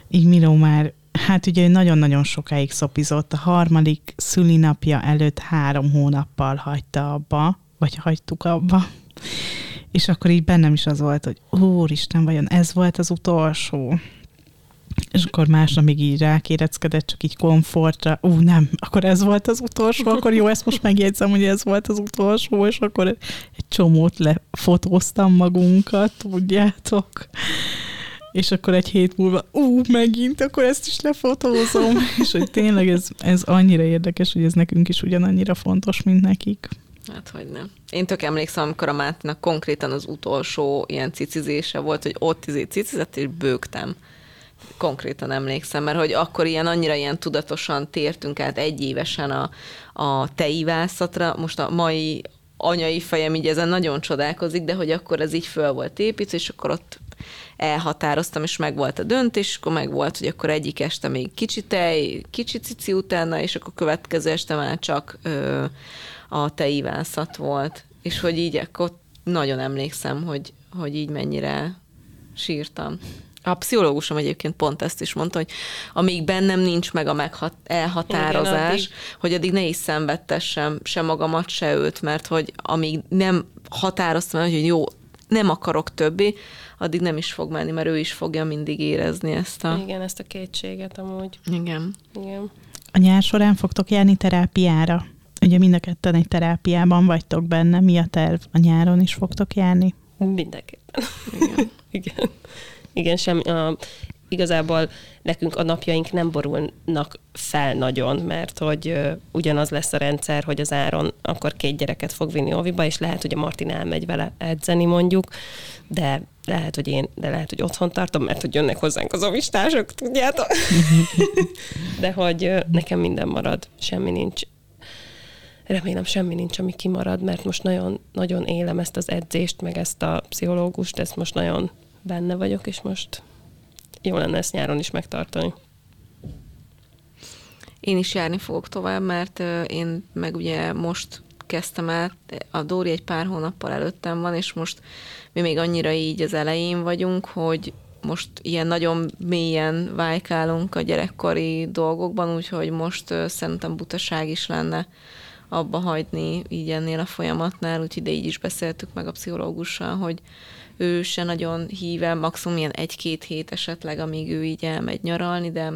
így Miró már, hát ugye ő nagyon-nagyon sokáig szopizott. A harmadik szülinapja előtt három hónappal hagyta abba, vagy hagytuk abba. És akkor így bennem is az volt, hogy úristen, vajon ez volt az utolsó? És akkor másnap még így rákéreckedett, csak így komfortra. Ú, nem, akkor ez volt az utolsó, akkor jó, ezt most megjegyzem, hogy ez volt az utolsó, és akkor egy csomót lefotóztam magunkat, tudjátok. És akkor egy hét múlva, ú, megint, akkor ezt is lefotózom. és hogy tényleg ez, ez annyira érdekes, hogy ez nekünk is ugyanannyira fontos, mint nekik. Hát, hogy nem. Én tök emlékszem, amikor a Mátinak konkrétan az utolsó ilyen cicizése volt, hogy ott izé cicizett, és bőgtem. Konkrétan emlékszem, mert hogy akkor ilyen annyira ilyen tudatosan tértünk át egy évesen a, a teivászatra. Most a mai anyai fejem így ezen nagyon csodálkozik, de hogy akkor ez így föl volt építve, és akkor ott elhatároztam, és meg volt a döntés, és akkor meg volt, hogy akkor egyik este még kicsi tej, kicsi cici utána, és akkor következő este már csak ö, a teivászat volt. És hogy így akkor nagyon emlékszem, hogy, hogy így mennyire sírtam. A pszichológusom egyébként pont ezt is mondta, hogy amíg bennem nincs meg a meghat- elhatározás, Igen, addig. Hogy addig ne is szenvedtessem se magamat, se őt, mert hogy amíg nem határoztam el, hogy jó, nem akarok többé, addig nem is fog menni, mert ő is fogja mindig érezni ezt a... igen, ezt a kétséget amúgy. Igen. Igen. A nyár során fogtok járni terápiára. Ugye mind a ketten egy terápiában vagytok benne. Mi a terv? A nyáron is fogtok járni? Mindenképpen. Igen. Igen. Igen, semmi. A, igazából nekünk a napjaink nem borulnak fel nagyon, mert hogy ö, ugyanaz lesz a rendszer, hogy az áron akkor két gyereket fog vinni óviba, és lehet, hogy a Martin elmegy vele edzeni mondjuk, de lehet, hogy én, de lehet, hogy otthon tartom, mert hogy jönnek hozzánk az ovistások, tudjátok? de hogy ö, nekem minden marad, semmi nincs. Remélem semmi nincs, ami kimarad, mert most nagyon, nagyon élem ezt az edzést, meg ezt a pszichológust, ezt most nagyon benne vagyok, és most jó lenne ezt nyáron is megtartani. Én is járni fogok tovább, mert én meg ugye most kezdtem el, a Dóri egy pár hónappal előttem van, és most mi még annyira így az elején vagyunk, hogy most ilyen nagyon mélyen vájkálunk a gyerekkori dolgokban, úgyhogy most szerintem butaság is lenne abba hagyni így ennél a folyamatnál, úgyhogy ide így is beszéltük meg a pszichológussal, hogy ő se nagyon híve, maximum ilyen egy-két hét esetleg, amíg ő így elmegy nyaralni, de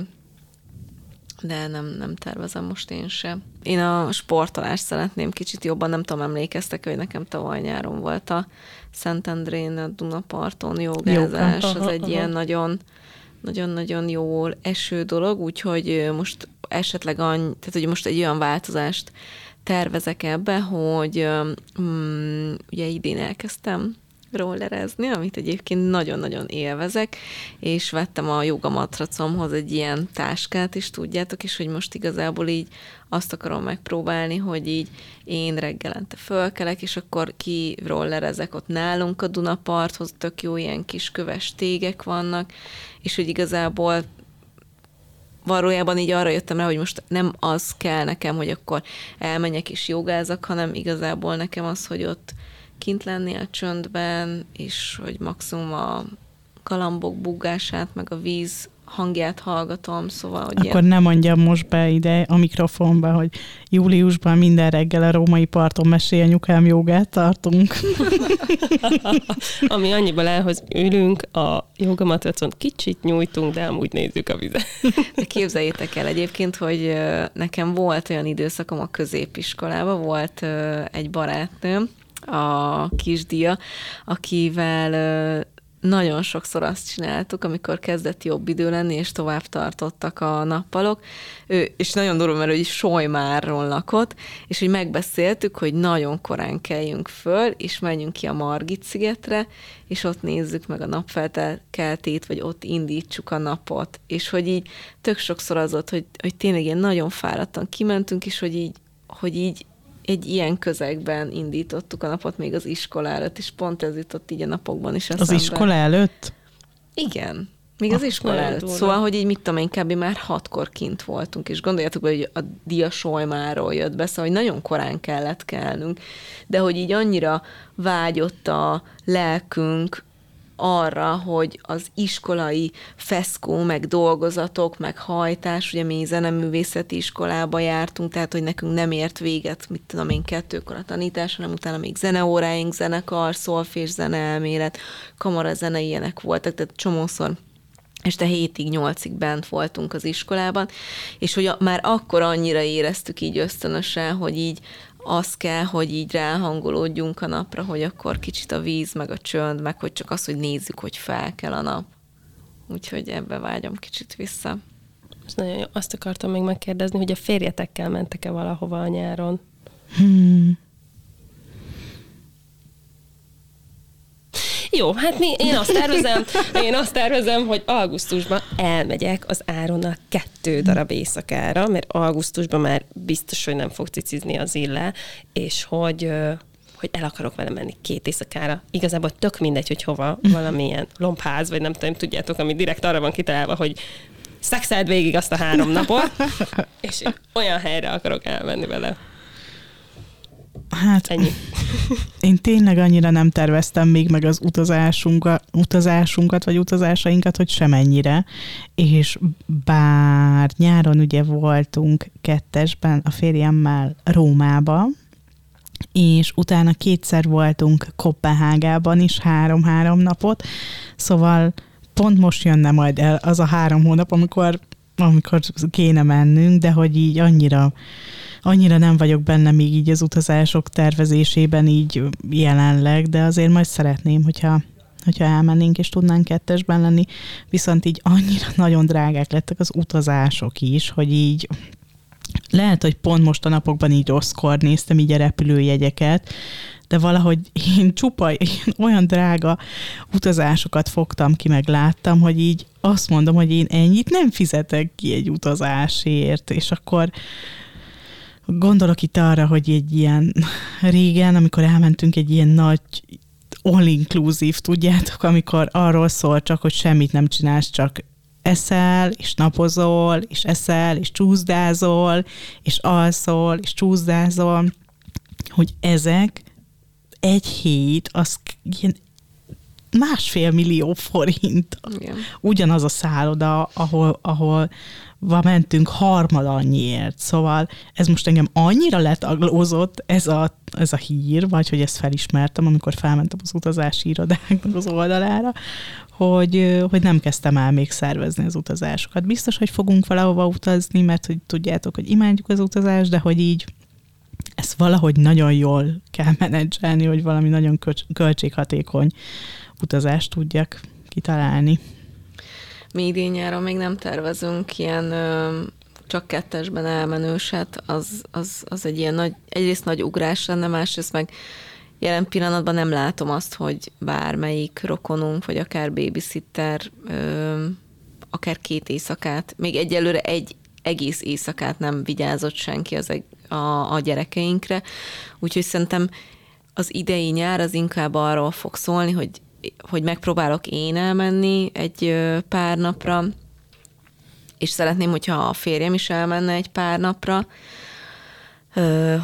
de nem, nem tervezem most én sem. Én a sportolást szeretném kicsit jobban, nem tudom, emlékeztek, hogy nekem tavaly nyáron volt a Szentendrén, a Dunaparton jogázás, az egy ilyen nagyon nagyon-nagyon jó eső dolog, úgyhogy most esetleg annyi, tehát hogy most egy olyan változást tervezek ebbe, hogy um, ugye idén elkezdtem rollerezni, amit egyébként nagyon-nagyon élvezek, és vettem a joga matracomhoz egy ilyen táskát is, tudjátok, és hogy most igazából így azt akarom megpróbálni, hogy így én reggelente fölkelek, és akkor ki rollerezek ott nálunk a Dunaparthoz, tök jó ilyen kis köves tégek vannak, és hogy igazából valójában így arra jöttem rá, hogy most nem az kell nekem, hogy akkor elmenjek és jogázak, hanem igazából nekem az, hogy ott kint lenni a csöndben, és hogy maximum a kalambok bugását, meg a víz hangját hallgatom, szóval... Hogy Akkor ilyen... nem mondjam most be ide a mikrofonba, hogy júliusban minden reggel a római parton mesél anyukám jogát tartunk. Ami annyiból el, hogy ülünk a jogamatracon, kicsit nyújtunk, de amúgy nézzük a vizet. De képzeljétek el egyébként, hogy nekem volt olyan időszakom a középiskolában, volt egy barátnőm, a kisdia, akivel nagyon sokszor azt csináltuk, amikor kezdett jobb idő lenni, és tovább tartottak a nappalok, ő, és nagyon durva, mert ő Sojmárról lakott, és hogy megbeszéltük, hogy nagyon korán keljünk föl, és menjünk ki a Margit szigetre, és ott nézzük meg a napfeltelkeltét, vagy ott indítsuk a napot, és hogy így tök sokszor az volt, hogy, hogy tényleg ilyen nagyon fáradtan kimentünk, és hogy így, hogy így egy ilyen közegben indítottuk a napot még az iskola előtt, és pont ez jutott így a napokban is eszembe. Az iskola előtt? Igen. Még az iskola előtt. Szóval, hogy így mit tudom én, kb. már hatkor kint voltunk, és gondoljátok, hogy a dia Solymáról jött be, szóval, hogy nagyon korán kellett kelnünk, de hogy így annyira vágyott a lelkünk arra, hogy az iskolai feszkó, meg dolgozatok, meg hajtás, ugye mi zeneművészeti iskolába jártunk, tehát hogy nekünk nem ért véget, mit tudom én, kettőkor a tanítás, hanem utána még zeneóráink, zenekar, szolfés, zeneelmélet, zene ilyenek voltak, tehát csomószor este hétig, nyolcig bent voltunk az iskolában, és hogy már akkor annyira éreztük így ösztönösen, hogy így az kell, hogy így ráhangolódjunk a napra, hogy akkor kicsit a víz, meg a csönd, meg hogy csak az, hogy nézzük, hogy fel kell a nap. Úgyhogy ebbe vágyom kicsit vissza. És nagyon jó. Azt akartam még megkérdezni, hogy a férjetekkel mentek-e valahova a nyáron? Hmm. Jó, hát mi, én azt tervezem, én azt tervezem, hogy augusztusban elmegyek az Áronnal kettő darab éjszakára, mert augusztusban már biztos, hogy nem fog cicizni az ille, és hogy hogy el akarok vele menni két éjszakára. Igazából tök mindegy, hogy hova, valamilyen lombház, vagy nem tudom, tudjátok, ami direkt arra van kitalálva, hogy szexeld végig azt a három napot, és olyan helyre akarok elmenni vele. Hát, Ennyi. én tényleg annyira nem terveztem még meg az utazásunkat, utazásunkat, vagy utazásainkat, hogy semennyire, és bár nyáron ugye voltunk kettesben a férjemmel Rómába, és utána kétszer voltunk Kopenhágában is három-három napot, szóval pont most jönne majd el az a három hónap, amikor, amikor kéne mennünk, de hogy így annyira annyira nem vagyok benne még így az utazások tervezésében így jelenleg, de azért majd szeretném, hogyha hogyha elmennénk és tudnánk kettesben lenni, viszont így annyira nagyon drágák lettek az utazások is, hogy így lehet, hogy pont most a napokban így rosszkor néztem így a repülőjegyeket, de valahogy én csupa én olyan drága utazásokat fogtam ki, meg láttam, hogy így azt mondom, hogy én ennyit nem fizetek ki egy utazásért, és akkor Gondolok itt arra, hogy egy ilyen régen, amikor elmentünk egy ilyen nagy all-inclusive, tudjátok, amikor arról szól csak, hogy semmit nem csinálsz, csak eszel, és napozol, és eszel, és csúszdázol, és alszol, és csúszdázol, hogy ezek egy hét, az ilyen másfél millió forint. Igen. Ugyanaz a szálloda, ahol, ahol va mentünk harmad annyiért. Szóval ez most engem annyira letaglózott ez a, ez a hír, vagy hogy ezt felismertem, amikor felmentem az utazási irodáknak az oldalára, hogy, hogy nem kezdtem el még szervezni az utazásokat. Biztos, hogy fogunk valahova utazni, mert hogy tudjátok, hogy imádjuk az utazást, de hogy így ezt valahogy nagyon jól kell menedzselni, hogy valami nagyon költséghatékony utazást tudjak kitalálni. Mi idén nyáron még nem tervezünk ilyen ö, csak kettesben elmenőset, az, az, az egy ilyen nagy, egyrészt nagy ugrás lenne, másrészt meg jelen pillanatban nem látom azt, hogy bármelyik rokonunk, vagy akár babysitter, ö, akár két éjszakát, még egyelőre egy egész éjszakát nem vigyázott senki az, a, a gyerekeinkre, úgyhogy szerintem az idei nyár az inkább arról fog szólni, hogy hogy megpróbálok én elmenni egy pár napra, és szeretném, hogyha a férjem is elmenne egy pár napra,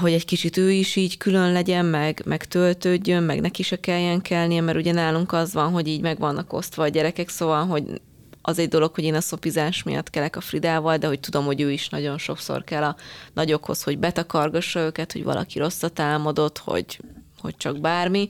hogy egy kicsit ő is így külön legyen, meg, meg töltődjön, meg neki se kelljen kelnie, mert ugye nálunk az van, hogy így meg vannak osztva a gyerekek, szóval, hogy az egy dolog, hogy én a szopizás miatt kelek a Fridával, de hogy tudom, hogy ő is nagyon sokszor kell a nagyokhoz, hogy betakargassa őket, hogy valaki rosszat álmodott, hogy, hogy csak bármi.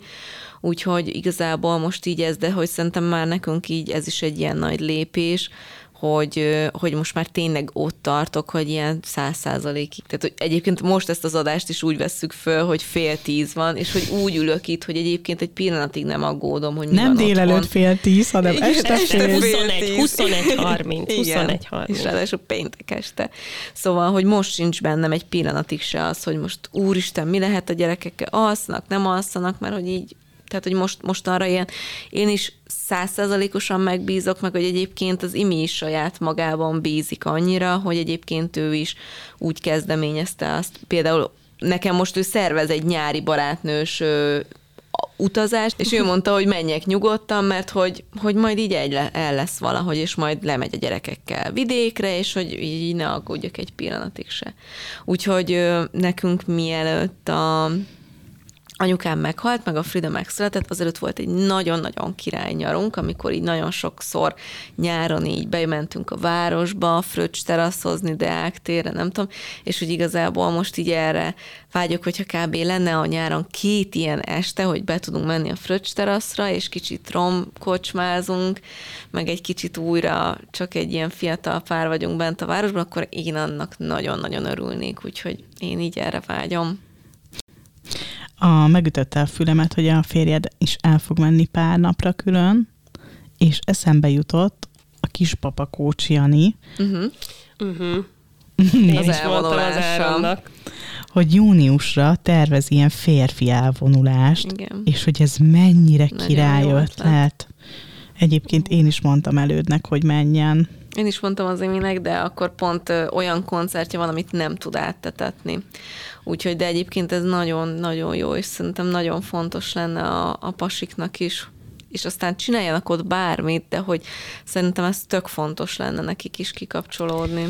Úgyhogy igazából most így ez, de hogy szerintem már nekünk így ez is egy ilyen nagy lépés, hogy, hogy most már tényleg ott tartok, hogy ilyen száz százalékig. Tehát hogy egyébként most ezt az adást is úgy vesszük föl, hogy fél tíz van, és hogy úgy ülök itt, hogy egyébként egy pillanatig nem aggódom, hogy mi Nem van délelőtt otthon. fél tíz, hanem Igen, este Este fél. 21, 21, 30, Igen, 21, 30. És ráadásul péntek este. Szóval, hogy most sincs bennem egy pillanatig se az, hogy most úristen, mi lehet a gyerekekkel, alsznak, nem alszanak, mert hogy így tehát, hogy most, most arra ilyen, én is százszerzalékosan megbízok, meg hogy egyébként az Imi is saját magában bízik annyira, hogy egyébként ő is úgy kezdeményezte azt. Például nekem most ő szervez egy nyári barátnős utazást, és ő mondta, hogy menjek nyugodtan, mert hogy, hogy majd így egy el lesz valahogy, és majd lemegy a gyerekekkel vidékre, és hogy így ne aggódjak egy pillanatig se. Úgyhogy nekünk mielőtt a anyukám meghalt, meg a Frida megszületett, azelőtt volt egy nagyon-nagyon király nyarunk, amikor így nagyon sokszor nyáron így bementünk a városba, fröccs teraszozni, Deák térre, nem tudom, és hogy igazából most így erre vágyok, hogyha kb. lenne a nyáron két ilyen este, hogy be tudunk menni a fröccs teraszra, és kicsit romkocsmázunk, meg egy kicsit újra csak egy ilyen fiatal pár vagyunk bent a városban, akkor én annak nagyon-nagyon örülnék, úgyhogy én így erre vágyom a, megütötte a fülemet, hogy a férjed is el fog menni pár napra külön, és eszembe jutott a kispapa Kócs Jani, uh-huh. Uh-huh. Én Az is mondtam az hogy júniusra tervez ilyen férfi elvonulást, Igen. és hogy ez mennyire Nagyon király jó ötlet. ötlet. Egyébként én is mondtam elődnek, hogy menjen. Én is mondtam az Iminek, de akkor pont olyan koncertje van, amit nem tud áttetetni. Úgyhogy, de egyébként ez nagyon-nagyon jó, és szerintem nagyon fontos lenne a, a pasiknak is, és aztán csináljanak ott bármit, de hogy szerintem ez tök fontos lenne nekik is kikapcsolódni.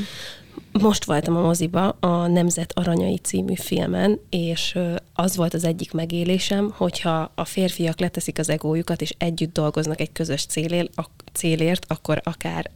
Most voltam a moziba a Nemzet Aranyai című filmen, és az volt az egyik megélésem, hogyha a férfiak leteszik az egójukat, és együtt dolgoznak egy közös célért akkor akár,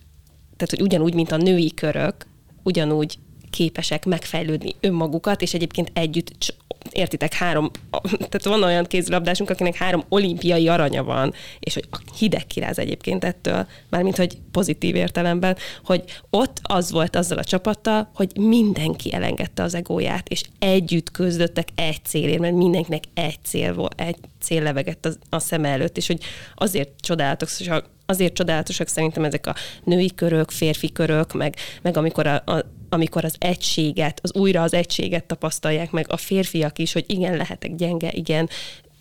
tehát hogy ugyanúgy, mint a női körök, ugyanúgy képesek megfejlődni önmagukat, és egyébként együtt, értitek, három, tehát van olyan kézilabdásunk, akinek három olimpiai aranya van, és hogy hideg kiráz egyébként ettől, mármint hogy pozitív értelemben, hogy ott az volt azzal a csapattal, hogy mindenki elengedte az egóját, és együtt küzdöttek egy célért, mert mindenkinek egy cél volt, egy cél levegett a, a szem előtt, és hogy azért csodálatosak, azért csodálatosak szerintem ezek a női körök, férfi körök, meg, meg amikor a, a amikor az egységet, az újra az egységet tapasztalják meg a férfiak is, hogy igen, lehetek gyenge, igen,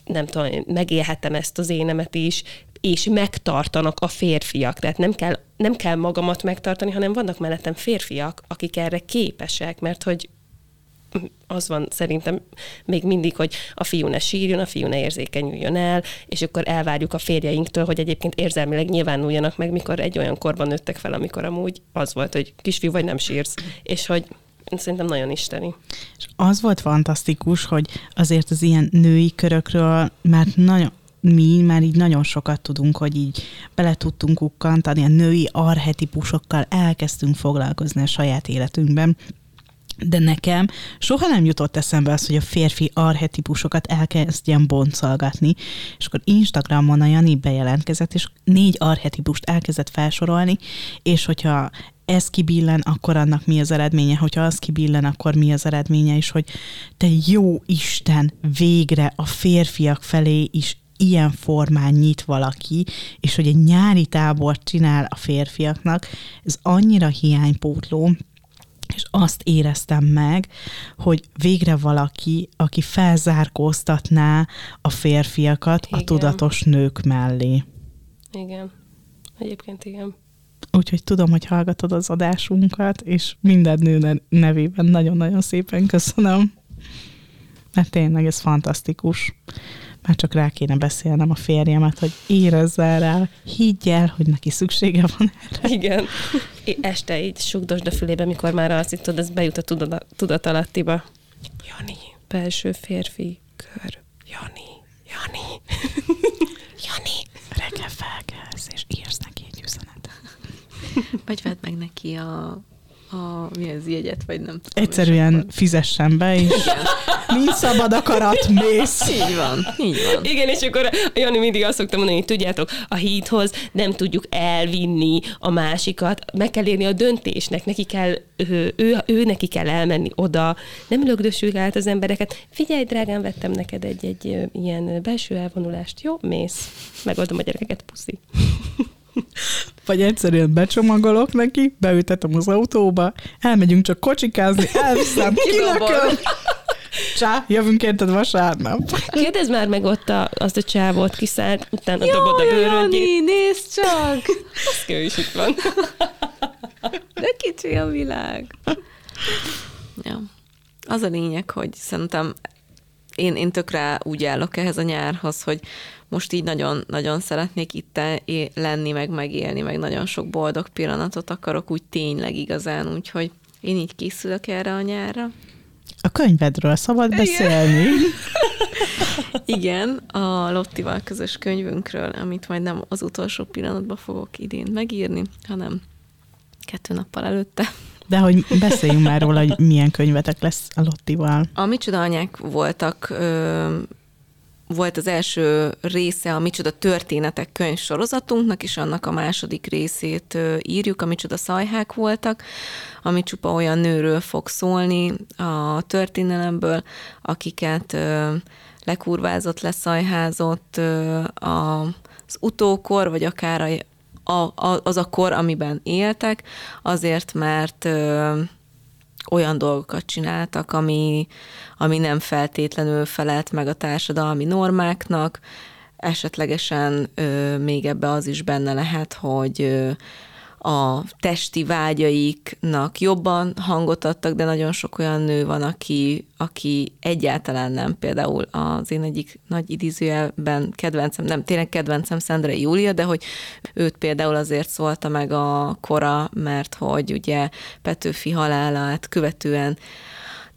nem tudom, megélhetem ezt az énemet is, és megtartanak a férfiak. Tehát nem kell, nem kell magamat megtartani, hanem vannak mellettem férfiak, akik erre képesek, mert hogy az van szerintem még mindig, hogy a fiú ne sírjon, a fiú ne érzékenyüljön el, és akkor elvárjuk a férjeinktől, hogy egyébként érzelmileg nyilvánuljanak meg, mikor egy olyan korban nőttek fel, amikor amúgy az volt, hogy kisfiú vagy nem sírsz, és hogy szerintem nagyon isteni. És az volt fantasztikus, hogy azért az ilyen női körökről már nagyon mi már így nagyon sokat tudunk, hogy így bele tudtunk ukkantani, a női arhetipusokkal elkezdtünk foglalkozni a saját életünkben, de nekem soha nem jutott eszembe az, hogy a férfi arhetipusokat elkezdjem boncolgatni, és akkor Instagramon a Jani bejelentkezett, és négy arhetipust elkezdett felsorolni, és hogyha ez kibillen, akkor annak mi az eredménye, hogyha az kibillen, akkor mi az eredménye, és hogy te jó Isten, végre a férfiak felé is ilyen formán nyit valaki, és hogy egy nyári tábort csinál a férfiaknak, ez annyira hiánypótló, és azt éreztem meg, hogy végre valaki, aki felzárkóztatná a férfiakat igen. a tudatos nők mellé. Igen. Egyébként igen. Úgyhogy tudom, hogy hallgatod az adásunkat, és minden nő nevében nagyon-nagyon szépen köszönöm. Mert tényleg ez fantasztikus. Már csak rá kéne beszélnem a férjemet, hogy érezzel rá, higgy el, hogy neki szüksége van erre. Igen. Este így sugdosd a fülébe, mikor már azt hittad, ez bejut a tudat, tudatalattiba. Jani, belső férfi kör. Jani, Jani. Jani. Reggel felkelsz, és írsz neki egy üzenetet. Vagy vedd meg neki a a, mi az jegyet, vagy nem tudom. Egyszerűen fizessen be, és nincs szabad akarat, mész. Így van, így van. Igen, és akkor a Jani mindig azt szokta mondani, hogy tudjátok, a hídhoz nem tudjuk elvinni a másikat, meg kell érni a döntésnek, neki kell, ő, ő, ő neki kell elmenni oda, nem lögdösül át az embereket. Figyelj, drágám, vettem neked egy, egy ilyen belső elvonulást, jó? Mész, megoldom a gyerekeket, puszi. Vagy egyszerűen becsomagolok neki, beültetem az autóba, elmegyünk csak kocsikázni, elviszem, kinököm. Csá, jövünk érted vasárnap. Kérdezd már meg ott a, azt a csávót, kiszállt, utána Jó, dobod a bőrödjét. Jani, nézd csak! Az ő is itt van. De kicsi a világ. Ja. Az a lényeg, hogy szerintem én, én tökre úgy állok ehhez a nyárhoz, hogy most így nagyon-nagyon szeretnék itt lenni, meg megélni, meg nagyon sok boldog pillanatot akarok úgy tényleg igazán, úgyhogy én így készülök erre a nyárra. A könyvedről szabad Igen. beszélni. Igen, a Lottival közös könyvünkről, amit majd nem az utolsó pillanatban fogok idén megírni, hanem kettő nappal előtte. De hogy beszéljünk már róla, hogy milyen könyvetek lesz a Lottival. A Micsoda anyák voltak ö, volt az első része a Micsoda történetek könyv sorozatunknak, és annak a második részét írjuk, a Micsoda szajhák voltak, ami csupa olyan nőről fog szólni a történelemből, akiket lekurvázott, leszajházott az utókor, vagy akár az a kor, amiben éltek, azért, mert olyan dolgokat csináltak, ami, ami nem feltétlenül felelt meg a társadalmi normáknak, esetlegesen ö, még ebbe az is benne lehet, hogy ö, a testi vágyaiknak jobban hangot adtak, de nagyon sok olyan nő van, aki, aki egyáltalán nem. Például az én egyik nagy idézőjelben kedvencem, nem tényleg kedvencem Szendrei Júlia, de hogy őt például azért szólta meg a kora, mert hogy ugye Petőfi halálát követően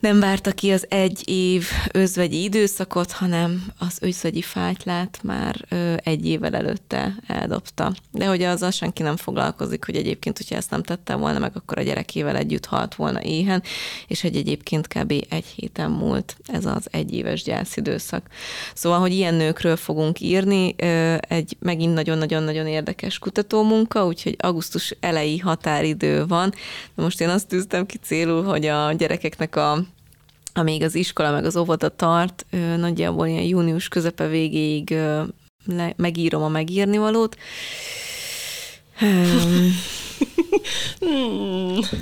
nem várta ki az egy év özvegyi időszakot, hanem az özvegyi fátylát már ö, egy évvel előtte eldobta. De hogy azzal senki nem foglalkozik, hogy egyébként, hogyha ezt nem tette volna meg, akkor a gyerekével együtt halt volna éhen, és hogy egyébként kb. egy héten múlt ez az egyéves gyászidőszak. Szóval, hogy ilyen nőkről fogunk írni, ö, egy megint nagyon-nagyon-nagyon érdekes kutatómunka, úgyhogy augusztus elejé határidő van. De most én azt tűztem ki célul, hogy a gyerekeknek a amíg az iskola meg az óvoda tart, nagyjából ilyen június közepe végéig megírom a megírni valót.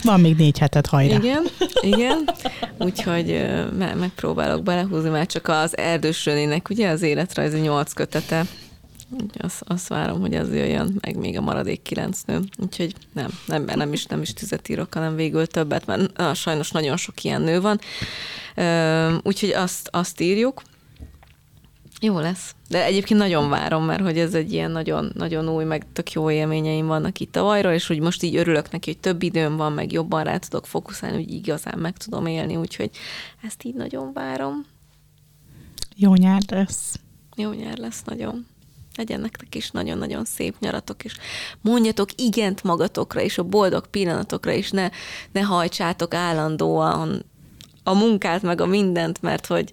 Van még négy hetet hajrá. Igen, igen. Úgyhogy megpróbálok belehúzni, már csak az erdős Rönének, ugye az életrajzi nyolc kötete. Azt, azt várom, hogy az jöjjön, meg még a maradék kilenc nő. Úgyhogy nem, nem, nem is, nem is tizet írok, hanem végül többet, mert na, sajnos nagyon sok ilyen nő van. Úgyhogy azt, azt írjuk. Jó lesz. De egyébként nagyon várom, mert hogy ez egy ilyen nagyon, nagyon új, meg tök jó élményeim vannak itt tavalyról, és hogy most így örülök neki, hogy több időm van, meg jobban rá tudok fókuszálni, hogy igazán meg tudom élni, úgyhogy ezt így nagyon várom. Jó nyár lesz. Jó nyár lesz nagyon. Legyen nektek is nagyon-nagyon szép nyaratok, és mondjatok igent magatokra, és a boldog pillanatokra, és ne, ne hajtsátok állandóan a munkát, meg a mindent, mert hogy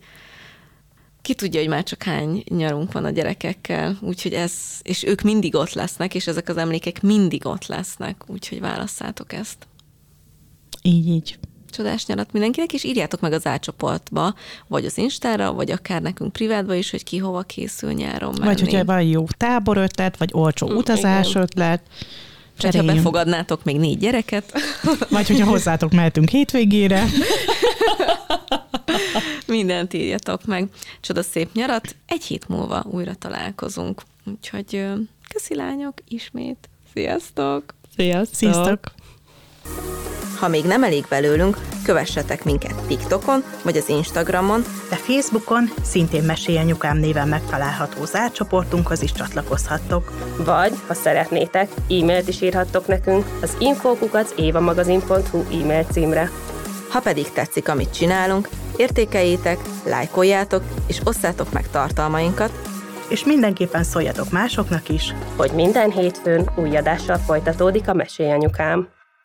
ki tudja, hogy már csak hány nyarunk van a gyerekekkel, úgyhogy ez, és ők mindig ott lesznek, és ezek az emlékek mindig ott lesznek, úgyhogy válasszátok ezt. Így, így. Csodás nyarat mindenkinek, és írjátok meg az átcsoportba, vagy az Instára, vagy akár nekünk privátba is, hogy ki hova készül nyáron menni. Vagy hogyha van jó táborötlet, vagy olcsó Mm, utazás igen. ötlet. Vagy ha cseréljünk. befogadnátok még négy gyereket, Vagy hogyha hozzátok mehetünk hétvégére. mindent írjatok meg. Csoda szép nyarat, egy hét múlva újra találkozunk. Úgyhogy köszi lányok, ismét. Sziasztok! Sziasztok! Sziasztok! Ha még nem elég belőlünk, kövessetek minket TikTokon vagy az Instagramon, De Facebookon szintén Mesélyanyukám néven megtalálható zárcsoportunkhoz is csatlakozhattok. Vagy, ha szeretnétek, e-mailt is írhattok nekünk az infókukat évamagazin.hu e-mail címre. Ha pedig tetszik, amit csinálunk, értékeljétek, lájkoljátok és osszátok meg tartalmainkat, És mindenképpen szóljatok másoknak is. Hogy minden hétfőn új adással folytatódik a Mesélyanyukám.